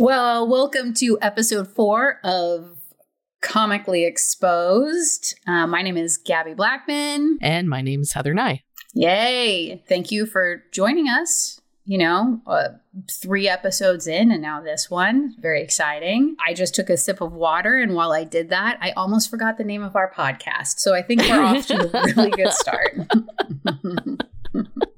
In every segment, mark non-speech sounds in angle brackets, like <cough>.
Well, welcome to episode four of Comically Exposed. Uh, my name is Gabbie Blackman. And my name is Heather Nye. Yay. Thank you for joining us. You know, uh, three episodes in, and now this one. Very exciting. I just took a sip of water, and while I did that, I almost forgot the name of our podcast. So I think we're off to a really good <laughs> start. <laughs>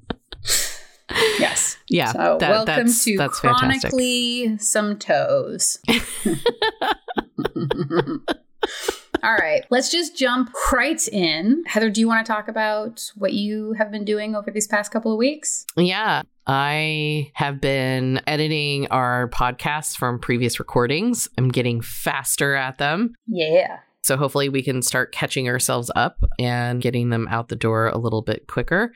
yes. Yeah. So that- welcome that's- to that's fantastic. Chronically Some Toes. <laughs> <laughs> All right, let's just jump right in. Heather, do you want to talk about what you have been doing over these past couple of weeks? Yeah. I have been editing our podcasts from previous recordings. I'm getting faster at them. Yeah. So hopefully we can start catching ourselves up and getting them out the door a little bit quicker.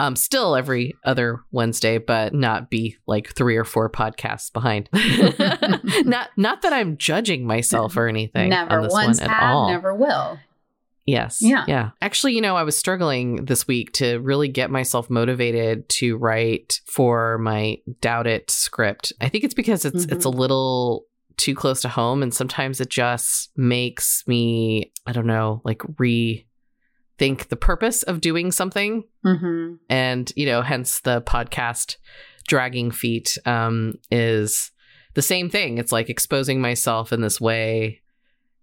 Um, still every other Wednesday, but not be like three or four podcasts behind. <laughs> <laughs> not not that I'm judging myself or anything never on this once one at have, all. never will. Yes. Yeah. Yeah. Actually, you know, I was struggling this week to really get myself motivated to write for my Doubt It script. I think it's because it's Mhm. it's a little too close to home and sometimes it just makes me, I don't know, like rethink the purpose of doing something Mm-hmm. and you know hence the podcast dragging feet um is the same thing it's like exposing myself in this way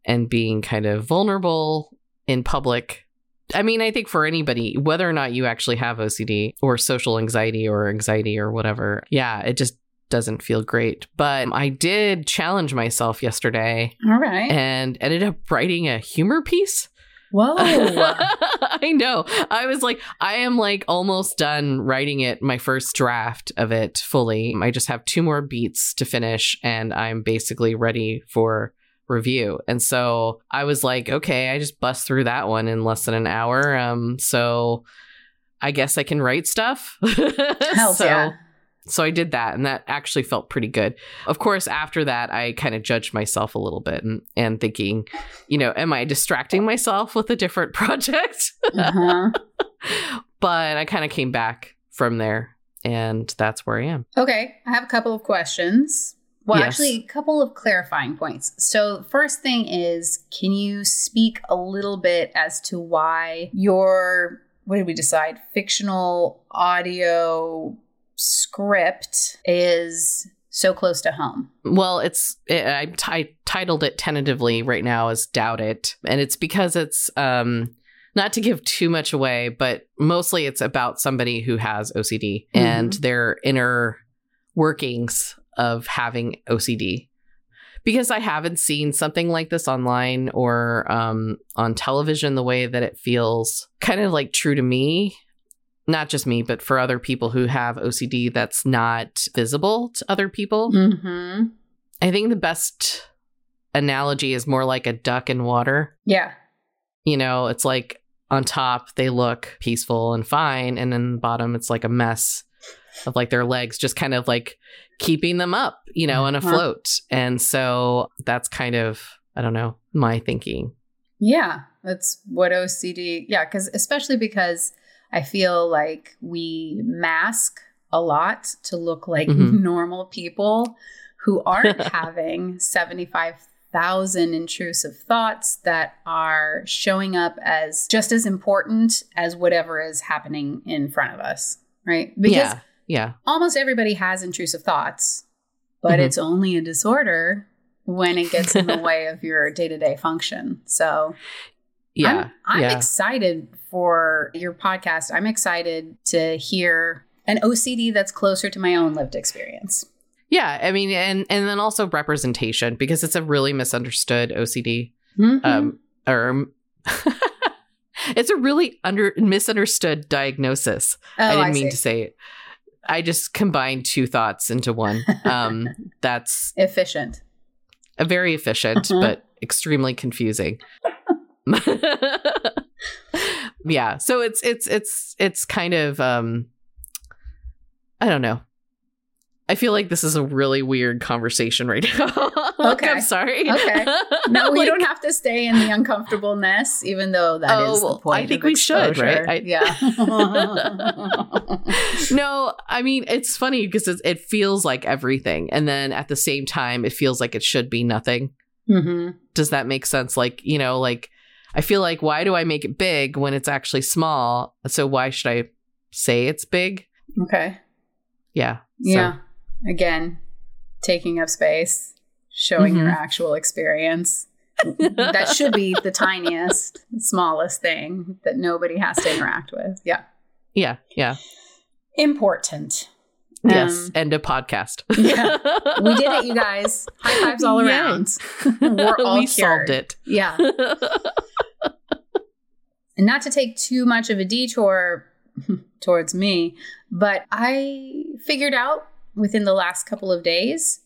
and being kind of vulnerable in public i mean i think for anybody whether or not you actually have ocd or social anxiety or anxiety or whatever yeah it just doesn't feel great but i did challenge myself yesterday All right. and ended up writing a humor piece Whoa. <laughs> I know. I was like, I am like almost done writing it, my first draft of it fully. I just have two more beats to finish, and I'm basically ready for review. And so I was like, okay, I just bust through that one in less than an hour. Um, so I guess I can write stuff. <laughs> Hells so, yeah. So I did that, and that actually felt pretty good. Of course, after that, I kind of judged myself a little bit and, and thinking, you know, am I distracting myself with a different <laughs> project? Uh-huh. <laughs> but I kind of came back from there, and that's where I am. Okay, I have a couple of questions. Well, Yes. actually, a couple of clarifying points. So, first thing is, can you speak a little bit as to why your what did we decide? Fictional audio script is so close to home. Well, it's it, I t- I titled it tentatively right now as "Doubt It," and it's because it's um not to give too much away, but mostly it's about somebody who has OCD and their inner workings of having OCD. Because I haven't seen something like this online or um, on television the way that it feels kind of like true to me. Not just me, but for other people who have OCD that's not visible to other people. Mm-hmm. I think the best analogy is more like a duck in water. Yeah. You know, it's like on top they look peaceful and fine, and then the bottom it's like a mess of like their legs just kind of like keeping them up, you know, and Uh-huh. afloat. And so that's kind of I don't know my thinking. Yeah, that's what OCD. Yeah, because especially because I feel like we mask a lot to look like Mhm. <laughs> normal people who aren't <laughs> having 75,000 intrusive thoughts that are showing up as just as important as whatever is happening in front of us, right? Because yeah, yeah, almost everybody has intrusive thoughts, but Mhm. it's only a disorder when it gets in the <laughs> way of your day to day function. So yeah, I'm, I'm yeah. excited for your podcast. I'm excited to hear an OCD that's closer to my own lived experience. yeah. I mean, and and then also representation because it's a really misunderstood OCD. Mhm. um or <laughs> it's a really under misunderstood diagnosis oh, i didn't mean to say it i just combined two thoughts into one um <laughs> that's efficient. a very efficient Uh-huh. but extremely confusing <laughs> yeah so it's it's it's it's kind of um i don't know I feel like this is a really weird conversation right now. <laughs> like, Okay. I'm sorry. Okay. <laughs> No, we Like, don't have to stay in the uncomfortableness, even though that is Oh, the well, point. I think we should, right? I- yeah. no, I mean it's funny because it, it feels like everything, and then at the same time, it feels like it should be nothing. hmm Does that make sense? Like you know, like I feel like why do I make it big when it's actually small? So why should I say it's big? Okay. Yeah. So- Yeah. Again, taking up space, showing your Mhm. actual experience. <laughs> that should be the tiniest, smallest thing that nobody has to interact with. Yeah. Yeah. Yeah. Important. Yes. Um, End of podcast. <laughs> yeah. we did it, you <laughs> guys. High fives all around. We're all we cured. solved it. Yeah. And not to take too much of a detour <laughs> towards me, but I figured out within the last couple of days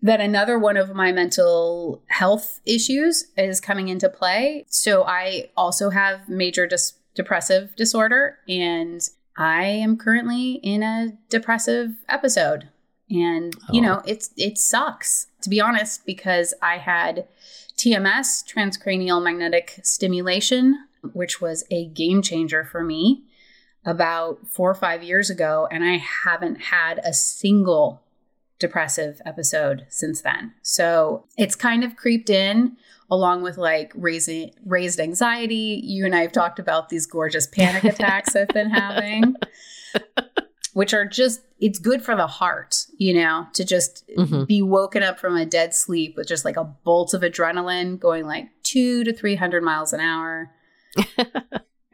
that another one of my mental health issues is coming into play. So I also have major dis- depressive disorder and I am currently in a depressive episode. And you Oh. know, it's it sucks to be honest because I had TMS, transcranial magnetic stimulation, which was a game changer for me about 4 or 5 years ago and I haven't had a single depressive episode since then. So it's kind of creeped in along with like raising raised anxiety. You and I have talked about these gorgeous panic <laughs> attacks I've been having, which are just it's good for the heart, you know, to just Mhm. be woken up from a dead sleep with just like a bolt of adrenaline going like 2 to 300 miles an hour.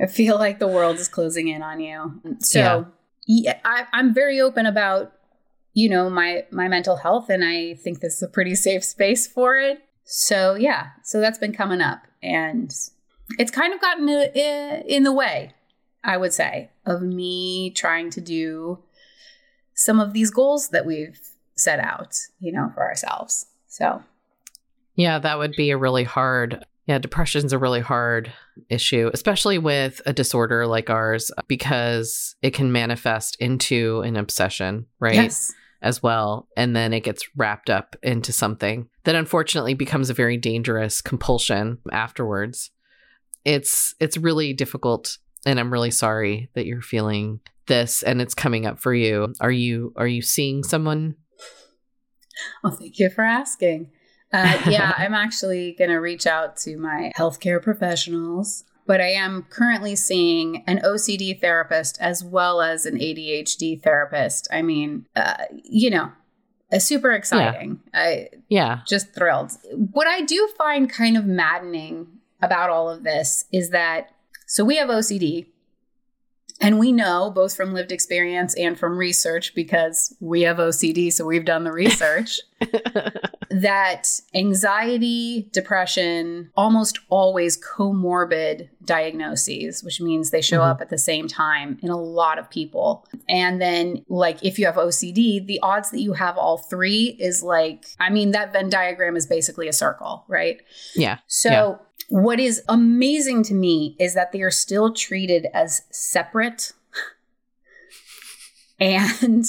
I feel like the world is closing in on you. So yeah, I, I'm very open about you know my my mental health, and I think this is a pretty safe space for it. So yeah, so that's been coming up, and it's kind of gotten in the way, I would say, of me trying to do some of these goals that we've set out, you know, for ourselves. So Yeah, that would be a really hard. Yeah, depression's a really hard issue, especially with a disorder like ours, because it can manifest into an obsession, right? yes, As well. And then it gets wrapped up into something that unfortunately becomes a very dangerous compulsion afterwards. It's it's really difficult and I'm really sorry that you're feeling this and it's coming up for you. Are you are you seeing someone? Well, thank you for asking. Uh, <laughs> yeah, I'm actually going to reach out to my healthcare professionals, but I am currently seeing an OCD therapist as well as an ADHD therapist. I mean, uh, you know, uh, super exciting. I Yeah. just thrilled. What I do find kind of maddening about all of this is that so we have OCD. And we know both from lived experience and from research because we have OCD, so we've done the research <laughs> that anxiety, depression, almost always comorbid diagnoses, which means they show Mhm. up at the same time in a lot of people. And then, like, if you have OCD, the odds that you have all three is like, I mean, that Venn diagram is basically a circle, right? yeah. So, Yeah. What is amazing to me is that they are still treated as separate. <laughs> and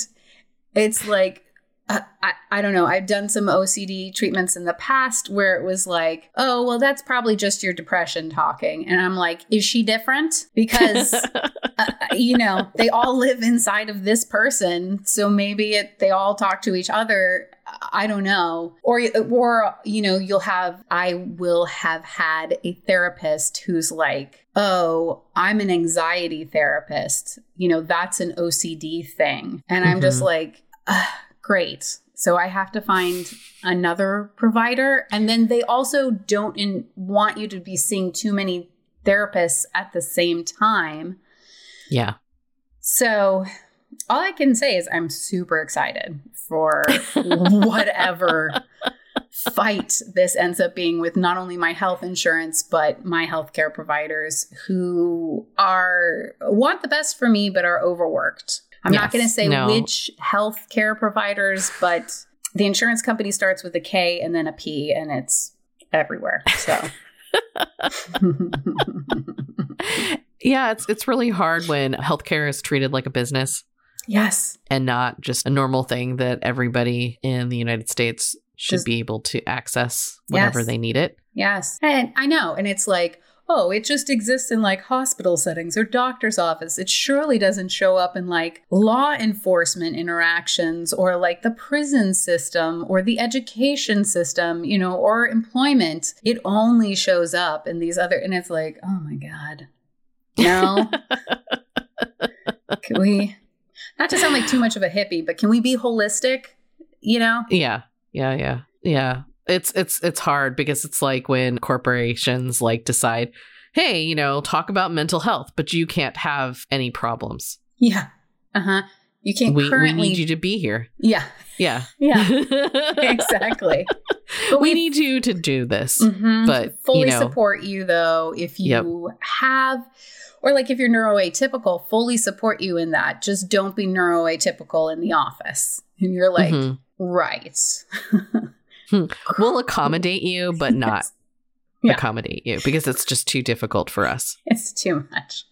it's like, uh, I, I don't know. I've done some OCD treatments in the past where it was like, oh, well, that's probably just your depression talking. And I'm like, is she different? Because <laughs> uh, you know, they all live inside of this person, so maybe it, they all talk to each other. I don't know, or or you know, you'll have. I will have had a therapist who's like, "Oh, I'm an anxiety therapist. You know, that's an OCD thing," and I'm just Mhm. like, "Ah, "Great." So I have to find another provider, and then they also don't in, want you to be seeing too many therapists at the same time. yeah. So all I can say is I'm super excited for <laughs> whatever fight this ends up being with not only my health insurance but my healthcare providers who are want the best for me but are overworked. I'm not going to say no. which healthcare providers, but the insurance company starts with a K and then a P and it's everywhere. So <laughs> Yeah, it's it's really hard when healthcare is treated like a business. Yes. and not just a normal thing that everybody in the United States should Just- be able to access whenever Yes. they need it. Yes. And I know. And it's like, oh, it just exists in like hospital settings or doctor's office. It surely doesn't show up in like law enforcement interactions or like the prison system or the education system, you know, or employment. It only shows up in these other, and it's like, oh my God. No. <laughs> can we, not to sound like too much of a hippie, but can we be holistic? You know? Yeah. Yeah, yeah. Yeah. It's it's it's hard because it's like when corporations like decide, "Hey, you know, talk about mental health, but you can't have any problems. Yeah. Uh huh. You can't We currently. we need you to be here." Yeah. Yeah. Yeah. <laughs> exactly. <laughs> But we need you to do this. Mhm. but, fully you know- support you though if you have or like if you're neuroatypical fully support you in that just don't be neuroatypical in the office and you're like Mhm. right <laughs> <laughs> We'll accommodate you, but <laughs> not Yeah. accommodate you because it's just too difficult for us. it's too much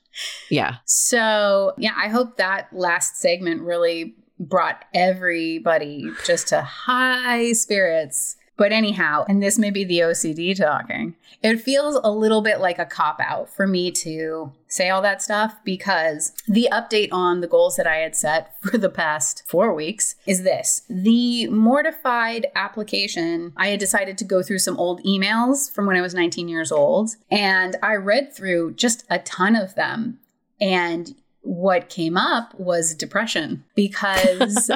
Yeah. so yeah i hope that last segment really brought everybody just to high spirits but anyhow and this may be the ocd talking it feels a little bit like a cop out for me to say all that stuff because the update on the goals that I had set <laughs> for the past four weeks is this the mortified application. I had decided to go through some old emails from when I was 19 years old, and I read through just a ton of them. And what came up was depression <laughs> because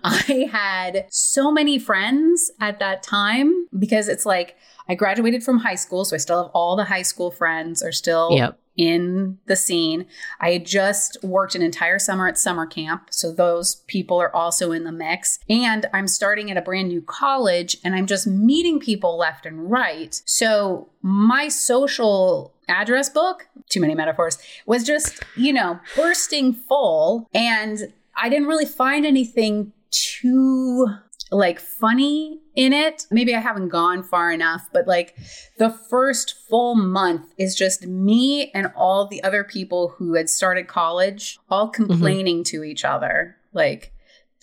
<laughs> I had so many friends at that time because it's like I graduated from high school, so I still have all the high school friends are still Yep. in the scene. I had just worked an entire summer at summer camp, so those people are also in the mix. And I'm starting at a brand new college and I'm just meeting people left and right. So my social address book, too many metaphors, was just, you know, bursting full. And I didn't really find anything too like funny in it. Maybe I haven't gone far enough, but like the first full month is just me and all the other people who had started college all mm-hmm. complaining to each other. Like,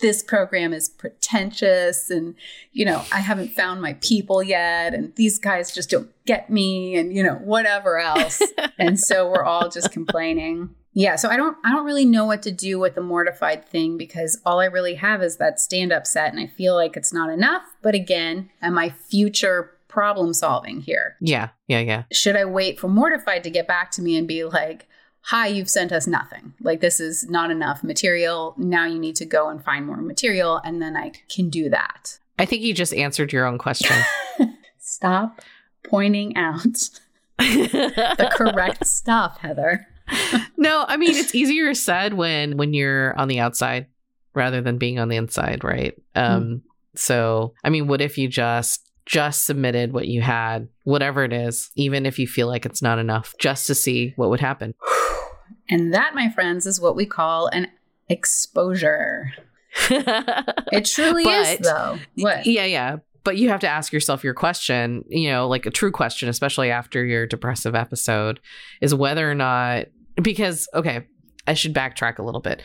this program is pretentious and you know i haven't found my people yet and these guys just don't get me and you know whatever else <laughs> and so we're all just complaining yeah so i don't i don't really know what to do with the mortified thing because all i really have is that stand up set and i feel like it's not enough but again am i future problem solving here Yeah. Yeah. Yeah. should i wait for mortified to get back to me and be like hi you've sent us nothing like this is not enough material now you need to go and find more material and then i can do that I think you just answered your own question. <laughs> stop pointing out <laughs> the correct stuff heather <laughs> no, I mean it's easier said when when you're on the outside rather than being on the inside, right? Um so I mean what if you just just submitted what you had, whatever it is, even if you feel like it's not enough, just to see what would happen. <sighs> and that my friends is what we call an exposure <laughs> it truly is But- though what yeah, yeah. But you have to ask yourself your question, you know, like a true question, especially after your depressive episode, is whether or not, because, okay, I should backtrack a little bit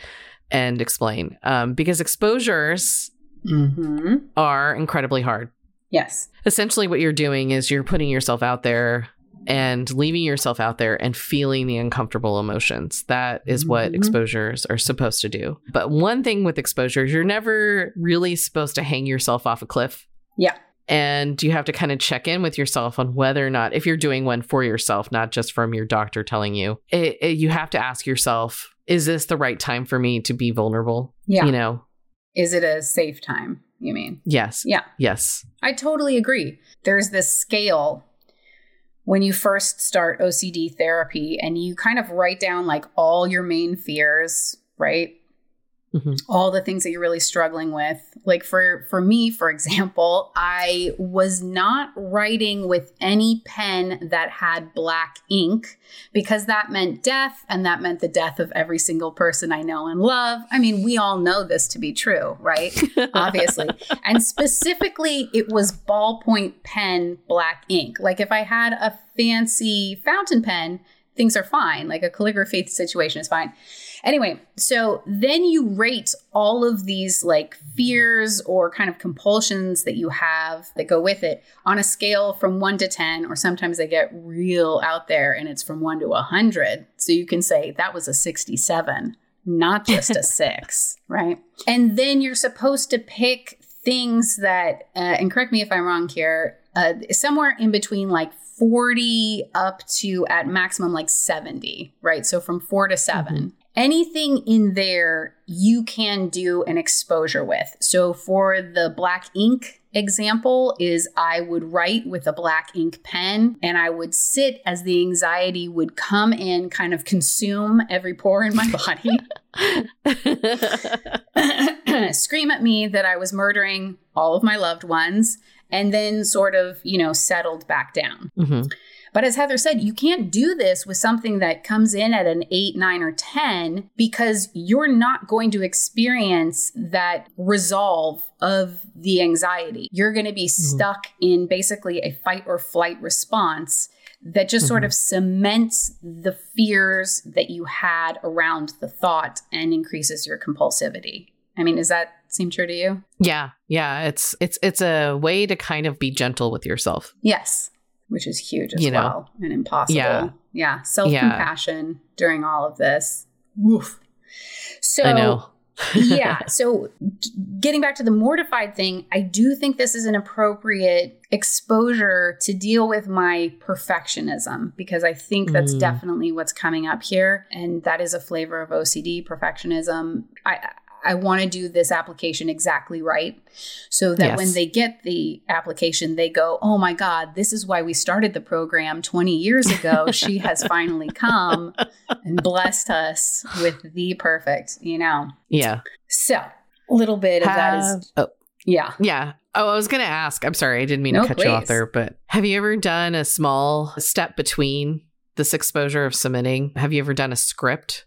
and explain. Um, because exposures hmm are incredibly hard. yes Essentially, what you're doing is you're putting yourself out there and leaving yourself out there and feeling the uncomfortable emotions. That is what Mhm. exposures are supposed to do. But one thing with exposures, you're never really supposed to hang yourself off a cliff. Yeah. And you have to kind of check in with yourself on whether or not, if you're doing one for yourself, not just from your doctor telling you, it, it- you have to ask yourself, is this the right time for me to be vulnerable? yeah You know, is it a safe time you mean yes. yeah Yes. I totally agree. There's this scale when you first start OCD therapy and you kind of write down like all your main fears, right? Mhm. All the things that you're really struggling with. Like for for me, for example, I was not writing with any pen that had black ink because that meant death and that meant the death of every single person I know and love. I mean, we all know this to be true, right? <laughs> obviously. and specifically, it was ballpoint pen black ink. Like if I had a fancy fountain pen, things are fine. Like a calligraphy situation is fine. Anyway, so then you rate all of these like fears or kind of compulsions that you have that go with it on a scale from one to 10, or sometimes they get real out there and it's from one to a 100. So you can say that was a 67, not just a <laughs> six, right? And then you're supposed to pick things that, uh, and correct me if I'm wrong here, uh, somewhere in between like 40 up to at maximum like 70, right? So from four to 7 mm-hmm. Anything in there you can do an exposure with. So for the black ink example is I would write with a black ink pen and I would sit as the anxiety would come in, kind of consume every pore in my <laughs> body. <laughs> scream at me that I was murdering all of my loved ones and then sort of, you know, settled back down. Mm-hmm. But as Heather said, you can't do this with something that comes in at an eight, nine, or 10 because you're not going to experience that resolve of the anxiety. You're going to be mm-hmm. stuck in basically a fight or flight response that just mm-hmm. sort of cements the fears that you had around the thought and increases your compulsivity. I mean, does that seem true to you? Yeah. Yeah, it's it's it's a way to kind of be gentle with yourself. Yes. Which is huge as you well and impossible. Yeah. Yeah. Self-compassion yeah. during all of this. Woof. So I know. <laughs> yeah. So getting back to the mortified thing, I do think this is an appropriate exposure to deal with my perfectionism because I think that's mm. definitely what's coming up here. And that is a flavor of OCD, perfectionism. I, I want to do this application exactly right so that yes. when they get the application, they go, Oh my God, this is why we started the program 20 years ago. she has <laughs> finally come and blessed us with the perfect, you know? Yeah. So a little bit of that is. Oh. Yeah. Yeah. Oh, I was going to ask. I'm sorry. I didn't mean no, to cut please. you off there, but have you ever done a small step between this exposure of submitting? Have you ever done a script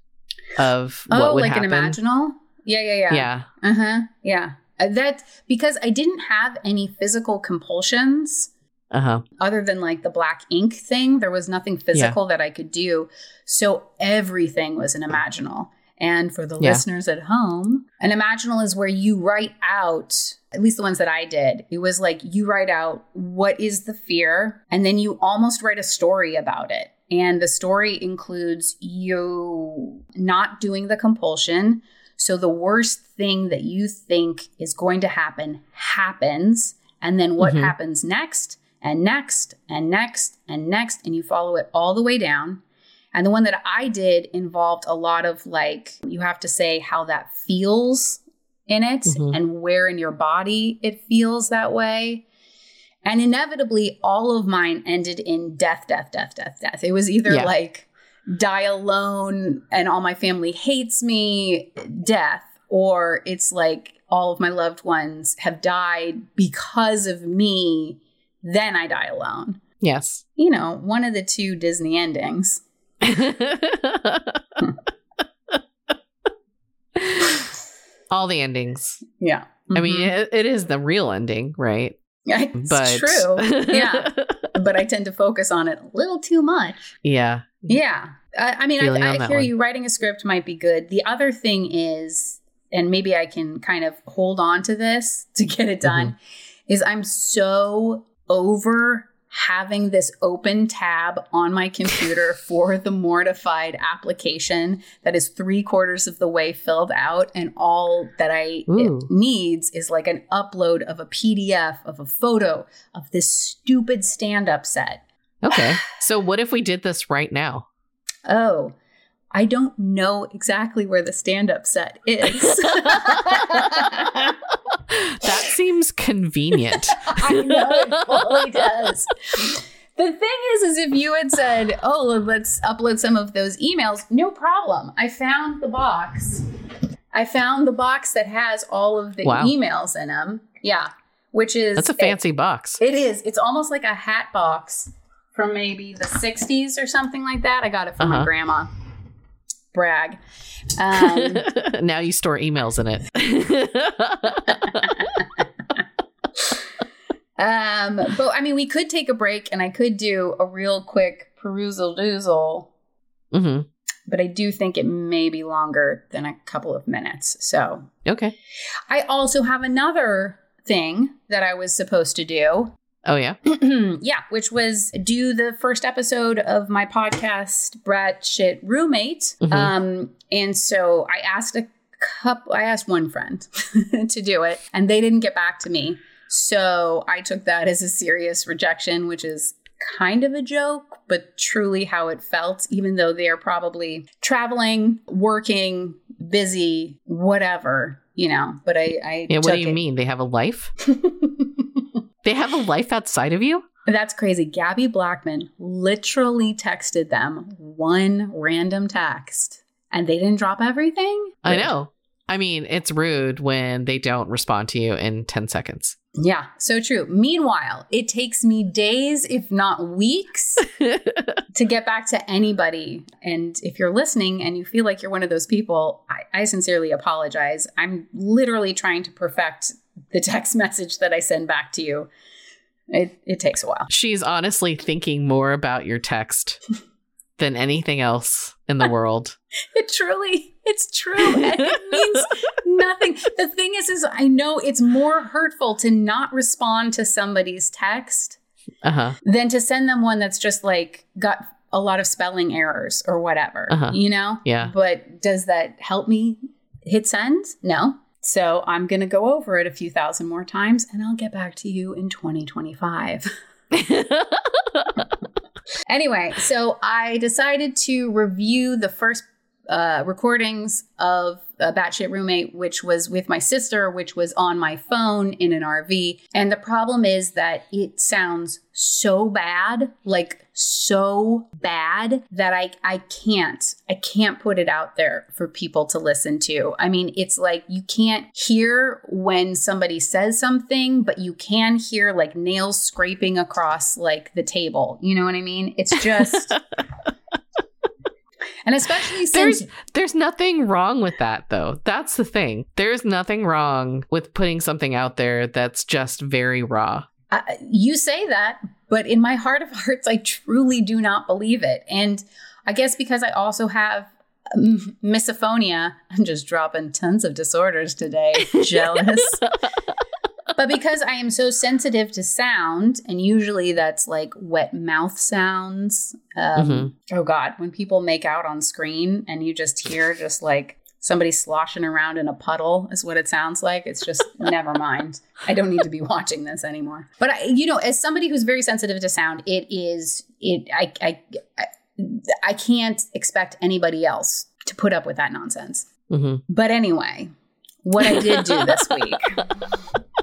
of oh, what would like happen? an imaginal? Yeah, yeah, yeah. Yeah. Uh huh. Yeah. That because I didn't have any physical compulsions. Uh-huh. Other than like the black ink thing, there was nothing physical yeah. that I could do. So everything was an imaginal. And for the yeah. listeners at home, an imaginal is where you write out, at least the ones that I did, it was like you write out what is the fear, and then you almost write a story about it. And the story includes you not doing the compulsion, so the worst thing that you think is going to happen happens. And then what mm-hmm. happens next and next and next and next, and you follow it all the way down. And the one that I did involved a lot of like, you have to say how that feels in it mm-hmm. and where in your body it feels that way. And inevitably, all of mine ended in death, death, death, death, death. It was either yeah. like die alone and all my family hates me, death, or it's like all of my loved ones have died because of me, then I die alone. Yes. You know, one of the two Disney endings. <laughs> all the endings. Yeah. Mm-hmm. I mean, mm-hmm. it, it is the real ending, right? <laughs> It's but... true. Yeah. <laughs> but I tend to focus on it a little too much. Yeah. Yeah. I, I mean, Feeling I, I hear one. you. Writing a script might be good. The other thing is, and maybe I can kind of hold on to this to get it done, mm-hmm. is I'm so over having this open tab on my computer <laughs> for the mortified application that is three quarters of the way filled out and all that i needs is like an upload of a pdf of a photo of this stupid stand-up set. Okay. <sighs> So what if we did this right now? Oh I don't know exactly where the stand up set is. <laughs> <laughs> that seems convenient. <laughs> I know it totally does. The thing is, is if you had said, "Oh, let's upload some of those emails," no problem. I found the box. I found the box that has all of the wow. emails in them. Yeah, which is that's a fancy it, box. It is. It's almost like a hat box from maybe the '60s or something like that. I got it from uh-huh. my grandma brag. <laughs> Um, now you store emails in it. <laughs> um, but I mean, we could take a break and I could do a real quick perusal doozle hmm but I do think it may be longer than a couple of minutes. So Okay. I also have another thing that I was supposed to do. Oh yeah. <clears throat> yeah, which was do the first episode of my podcast, Batshit Roommate. Mhm. Um, and so I asked a couple, I asked one friend <laughs> to do it, and they didn't get back to me. So I took that as a serious rejection, which is kind of a joke, but truly how it felt, even though they are probably traveling, working, busy, whatever, you know. But I, I Yeah. What do you it. mean? They have a life? <laughs> They have a life outside of you? That's crazy. Gabbie Blackman literally texted them one random text and they didn't drop everything. I know. I mean, it's rude when they don't respond to you in 10 seconds. Yeah, so true. Meanwhile, it takes me days, if not weeks, <laughs> to get back to anybody. And if you're listening and you feel like you're one of those people, I, I sincerely apologize. I'm literally trying to perfect the text <laughs> message that I send back to you. It, it takes a while. She's honestly thinking more about your text <laughs> than anything else in the world. <laughs> It truly, it's true. And it means nothing. The thing is, is I know it's more hurtful to not respond to somebody's text Uh huh. than to send them one that's just like got a lot of spelling errors or whatever, Uh-huh. you know? Yeah. But does that help me hit send? No. So I'm going to go over it a few thousand more times and I'll get back to you in 2025. <laughs> <laughs> Anyway, so I decided to review the first uh, recordings of a Batshit Roommate, which was with my sister, which was on my phone in an RV. And the problem is that it sounds so bad, like so bad that I I can't I can't put it out there for people to listen to. I mean, it's like you can't hear when somebody says something, but you can hear like nails scraping across like the table. You know what I mean? It's just <laughs> And especially since There's there's nothing wrong with that though. That's the thing. There's nothing wrong with putting something out there that's just very raw. uh, you say that, but in my heart of hearts, I truly do not believe it. And I guess because I also have um, misophonia, I'm just dropping tons of disorders today. <laughs> Jealous. But because I am so sensitive to sound, and usually that's like wet mouth sounds. Um, Mhm. Oh God, when people make out on screen and you just hear just like somebody sloshing around in a puddle is what it sounds like. It's just <laughs> never mind. I don't need to be watching this anymore. But I, you know, as somebody who's very sensitive to sound, it is it. I I I, I can't expect anybody else to put up with that nonsense. hmm But anyway, what I did do this <laughs> week.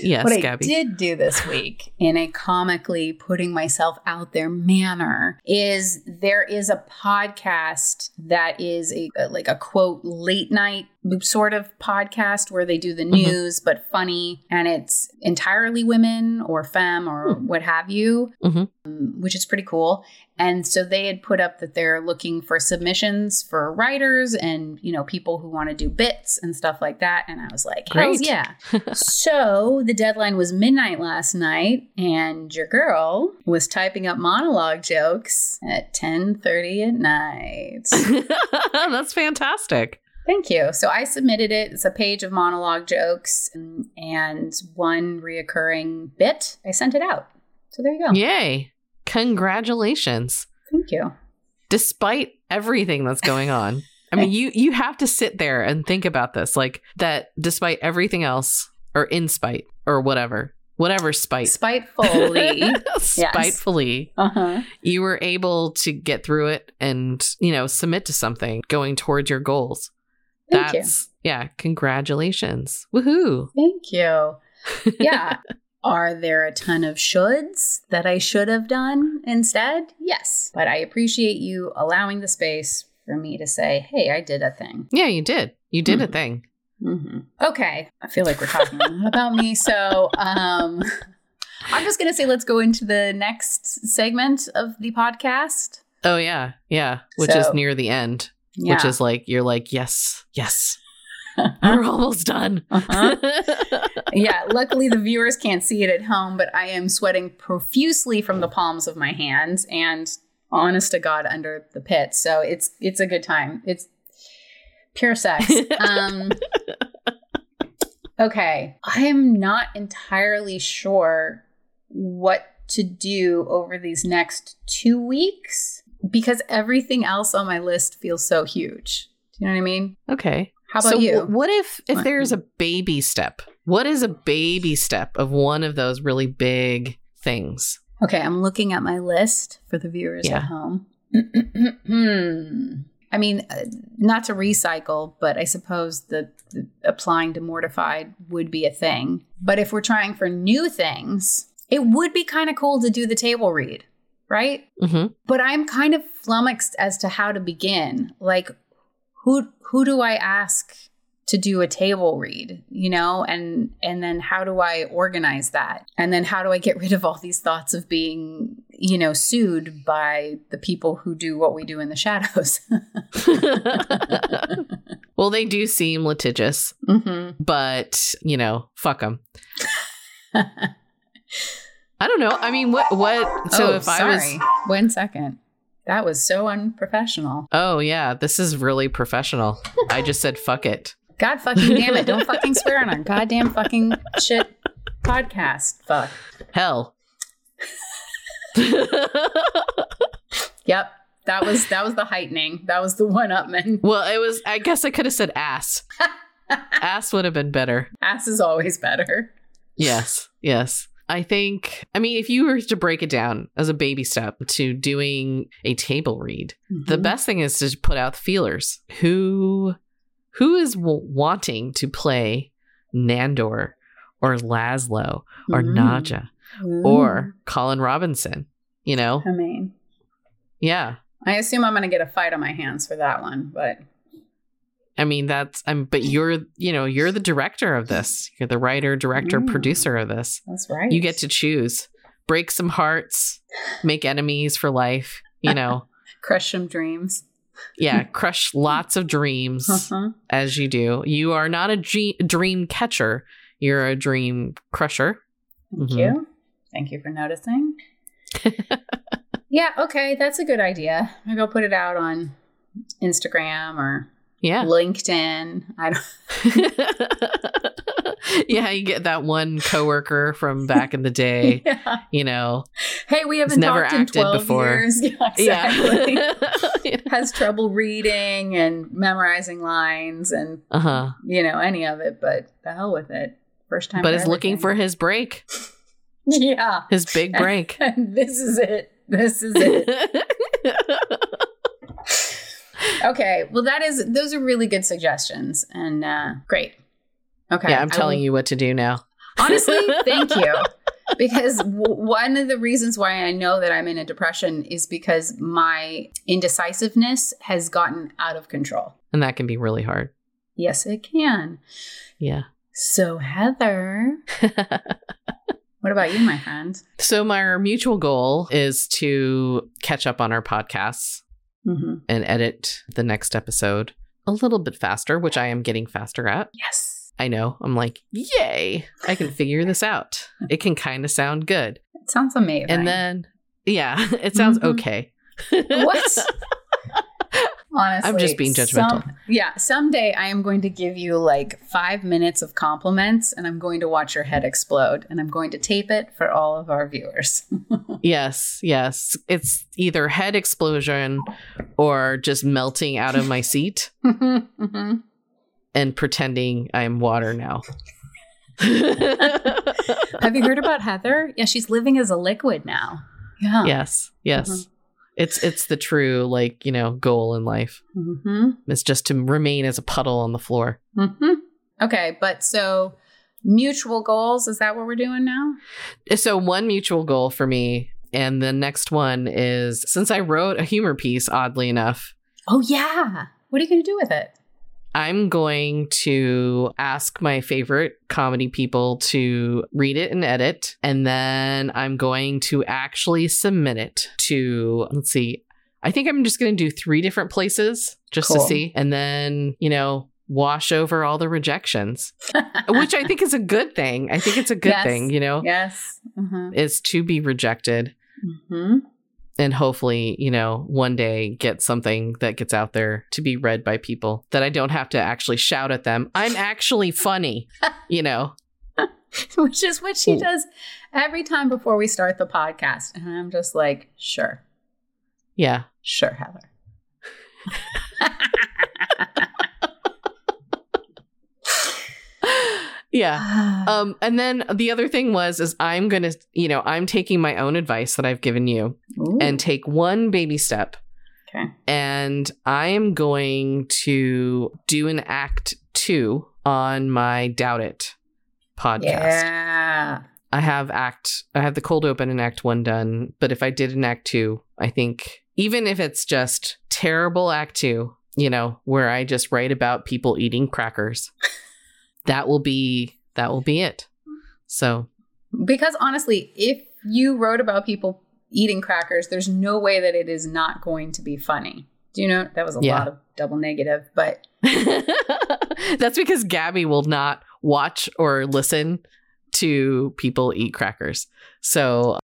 Yes, what I Gabbie. did do this week in a comically putting myself out there manner is there is a podcast that is a like a quote late night sort of podcast where they do the Mhm. news but funny and it's entirely women or femme or what have you Mhm. um, which is pretty cool and so they had put up that they're looking for submissions for writers and you know people who want to do bits and stuff like that and i was like Great. yeah <laughs> so the deadline was midnight last night and your girl was typing up monologue jokes at 10.30 at night <laughs> That's fantastic. thank you so i submitted it it's a page of monologue jokes and, and one reoccurring bit i sent it out so there you go Yay. Congratulations. thank you Despite everything that's going on. I mean, <laughs> you you have to sit there and think about this like that despite everything else or in spite or whatever. Whatever spite. spitefully <laughs> Spitefully, uh-huh you were able to get through it and, you know, submit to something going towards your goals. Thank you. That's yeah, congratulations. Woohoo. Thank you. <laughs> Yeah. Are there a ton of shoulds that I should have done instead? Yes. But I appreciate you allowing the space for me to say, hey, I did a thing. Yeah, you did. You did a Mhm. thing. Hmm Okay. I feel like we're talking about me. So um, I'm just going to say, let's go into the next segment of the podcast. Oh yeah. Yeah, which So- is near the end, Yeah. which is like you're like, "Yes. Yes. <laughs> We're almost done." Uh-huh. <laughs> yeah, luckily the viewers can't see it at home, but I am sweating profusely from the palms of my hands and honest to God under the pit. So it's it's a good time. It's pure sex. <laughs> Um, okay, I am not entirely sure what to do over these next two weeks because everything else on my list feels so huge. Do you know what I mean? Okay. How about so you? wh- what if if there's a baby step? What is a baby step of one of those really big things? Okay, I'm looking at my list for the viewers Yeah. at home. <clears throat> Hmm. I mean, uh, not to recycle, but I suppose the, the applying to mortified would be a thing. But if we're trying for new things, it would be kind of cool to do the table read, right? hmm But I'm kind of flummoxed as to how to begin. Like, who who do I ask to do a table read? You know, and and then how do I organize that? And then how do I get rid of all these thoughts of being, you know, sued by the people who do what we do in the shadows? <laughs> well, they do seem litigious, hmm but you know, fuck them. I don't know. I mean, what what? So oh, if sorry. I was, one second, that was so unprofessional. oh yeah, this is really professional. I just said fuck it. God fucking damn it! Don't fucking swear on our goddamn fucking shit podcast. Fuck. Hell. Yep. That was that was the heightening. That was the one upman. well, it was. I guess I could have said ass. <laughs> ass would have been better. Ass is always better. Yes, yes. I think, I mean, if you were to break it down as a baby step to doing a table read, the Mhm. best thing is to put out the feelers. Who, who is w- wanting to play Nandor or Laszlo or Mm. Nadja or Colin Robinson? You know, I mean, yeah. I assume I'm going to get a fight on my hands for that one, but I mean, that's, I'm, but you're, you know, you're the director of this. You're the writer, director, Mm. producer of this. that's right. You get to choose. Break some hearts, make enemies for life, you know. <laughs> crush some dreams. Yeah, crush lots of dreams Uh-huh. as you do. You are not a G- dream catcher, you're a dream crusher. Thank Mhm. you. Thank you for noticing. <laughs> yeah, okay, that's a good idea. Maybe I'll put it out on Instagram or Yeah. LinkedIn. I don't <laughs> <laughs> <laughs> yeah, you get that one coworker from back in the day, <laughs> yeah. you know. Hey, we haven't never talked in acted 12 before. years. <laughs> Yeah, exactly. Yeah. Has trouble reading and memorizing lines and uh-huh. you know, any of it, but the hell with it. First time. But is looking for his break, Yeah. his big break. And this is it. This is it. Okay. Well, that is those are really good suggestions and uh great. Okay. yeah, I'm telling will- you what to do now. Honestly, thank you. <laughs> Because w- one of the reasons why I know that I'm in a depression is because my indecisiveness has gotten out of control. And that can be really hard. Yes, it can. Yeah. So, Heather, <laughs> what about you, my friend? so my mutual goal is to catch up on our podcasts hmm and edit the next episode a little bit faster, which I am getting faster at. Yes. I know. I'm like, yay, I can figure this out. <laughs> It can kind of sound good. It sounds amazing. And then, yeah, <laughs> it sounds Mhm. okay. what? Honestly, <laughs> I'm just being judgmental. some- yeah, someday I am going to give you like five minutes of compliments and I'm going to watch your head explode and I'm going to tape it for all of our viewers. Yes, yes. It's either head explosion or just melting out of my seat Mhm. And pretending I'm water now. <laughs> Have you heard about Heather? Yeah, she's living as a liquid now. Yeah. yes, yes. Mhm. It's it's the true like, you know, goal in life. hmm It's just to remain as a puddle on the floor. hmm Okay, but so mutual goals, is that what we're doing now? So one mutual goal for me and the next one is since I wrote a humor piece oddly enough, Oh, yeah. What are you going to do with it? I'm going to ask my favorite comedy people to read it and edit. And then I'm going to actually submit it to, let's see, I think I'm just going to do three different places just to see. And then, you know, wash over all the rejections, <laughs> which I think is a good thing. I think it's a good Yes. thing, you know, yes. hmm is to be rejected. hmm and hopefully, you know, one day get something that gets out there to be read by people that I don't have to actually shout at them. I'm actually funny, <laughs> you know. Which is what she does every time before we start the podcast. And I'm just like, sure. Yeah. Sure, Heather. <laughs> yeah. Um, and then the other thing was is I'm gonna, you know, I'm taking my own advice that I've given you Ooh. and take one baby step. Okay. And I am going to do an act two on my Doubt It podcast. Yeah. I have act I have the cold open and act one done, but if I did an act two, I think even if it's just terrible act two, you know, where I just write about people eating crackers, that will be that will be it. So Because honestly, if you wrote about people eating crackers, there's no way that it is not going to be funny. Do you know that was a Yeah. lot of double negative, but <laughs> that's because Gabbie will not watch or listen to people eat crackers. So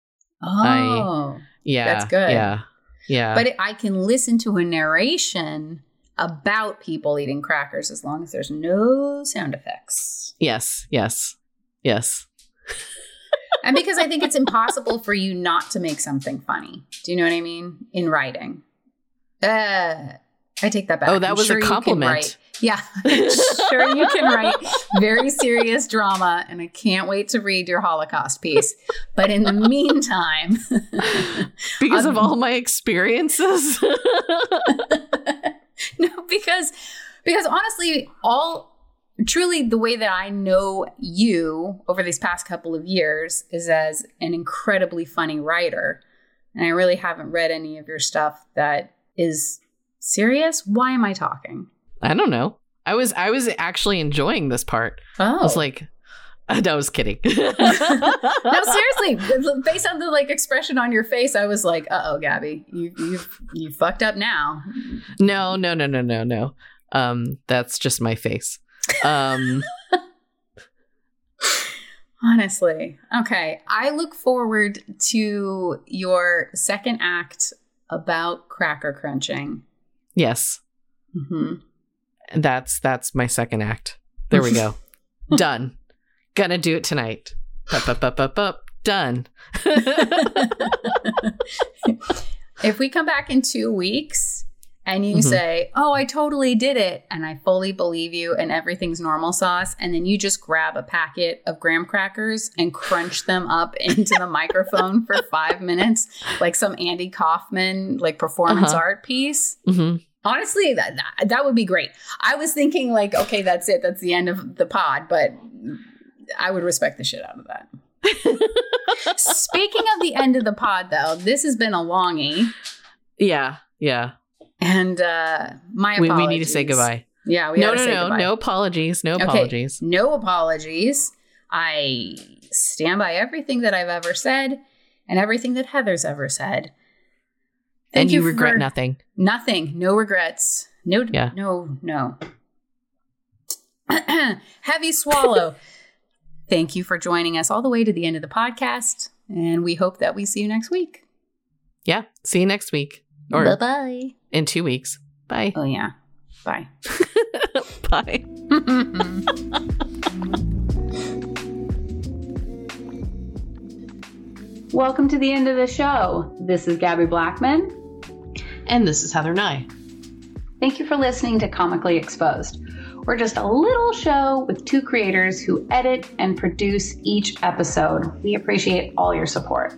oh, yeah, That's good. Yeah, yeah. but I can listen to a narration about people eating crackers as long as there's no sound effects. yes, yes, yes. <laughs> and because I think it's impossible for you not to make something funny. Do you know what I mean? In writing. Uh, I take that back. Oh, that I'm was sure a compliment. Yeah, <laughs> sure you can write very serious drama, and I can't wait to read your Holocaust piece. But in the meantime, <laughs> because Um, of all my experiences. <laughs> no, because because honestly, all truly the way that I know you over these past couple of years is as an incredibly funny writer. And I really haven't read any of your stuff that is serious. Why am I talking? I don't know. I was I was actually enjoying this part. Oh, I was oh. like, <laughs> I was kidding. <laughs> no, seriously. Based on the like expression on your face, I was like, "Uh oh, Gabbie, you you you fucked up now." no, no, no, no, no, no. Um, that's just my face. Um, <laughs> Honestly. Okay. I look forward to your second act about cracker crunching. yes, hmm that's that's my second act. There we go. Done. Gonna do it tonight. Up, up, up, up, up. Done. <laughs> if we come back in two weeks and you Mhm. say, Oh, I totally did it, and I fully believe you, and everything's normal sauce, and then you just grab a packet of graham crackers and crunch them up <laughs> into the microphone for five minutes, like some Andy Kaufman like performance Uh-huh. art piece. hmm Honestly, that, that that would be great. I was thinking like, okay, that's it. That's the end of the pod, but I would respect the shit out of that. <laughs> Speaking of the end of the pod, though, this has been a longie, Yeah, yeah. and uh my We, apologies. we need to say goodbye. Yeah, we no, no, say no, goodbye. no apologies. No Okay. apologies. No apologies. I stand by everything that I've ever said and everything that Heather's ever said. and you, regret nothing. Nothing. No regrets. No. Yeah. No. No. <clears throat> Heavy swallow. Thank you for joining us all the way to the end of the podcast, and we hope that we see you next week. Yeah. See you next week or bye bye. in two weeks. Bye. Oh yeah. Bye. <laughs> Bye. <laughs> Welcome to the end of the show. This is Gabbie Blackman. And this is Heather Nye. Thank you for listening to Comically Exposed. We're just a little show with two creators who edit and produce each episode. We appreciate all your support.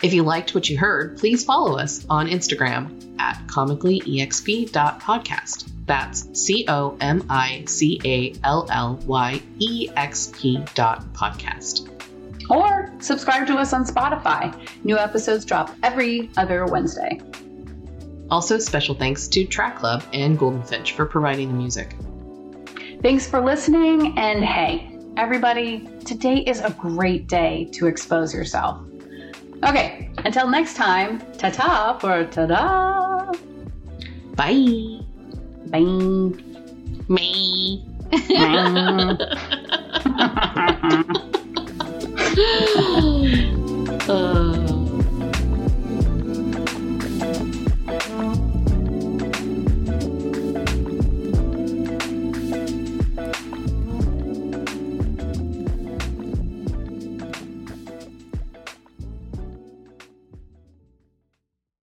If you liked what you heard, please follow us on Instagram at comicallyexp.podcast. That's C O M I C A L L Y E X P dot podcast. Or subscribe to us on Spotify. New episodes drop every other Wednesday. Also, special thanks to Track Club and Golden Finch for providing the music. Thanks for listening, and hey, everybody, today is a great day to expose yourself. Okay, until next time, ta ta for ta da! Bye. Bye. Me. <laughs> <laughs> uh.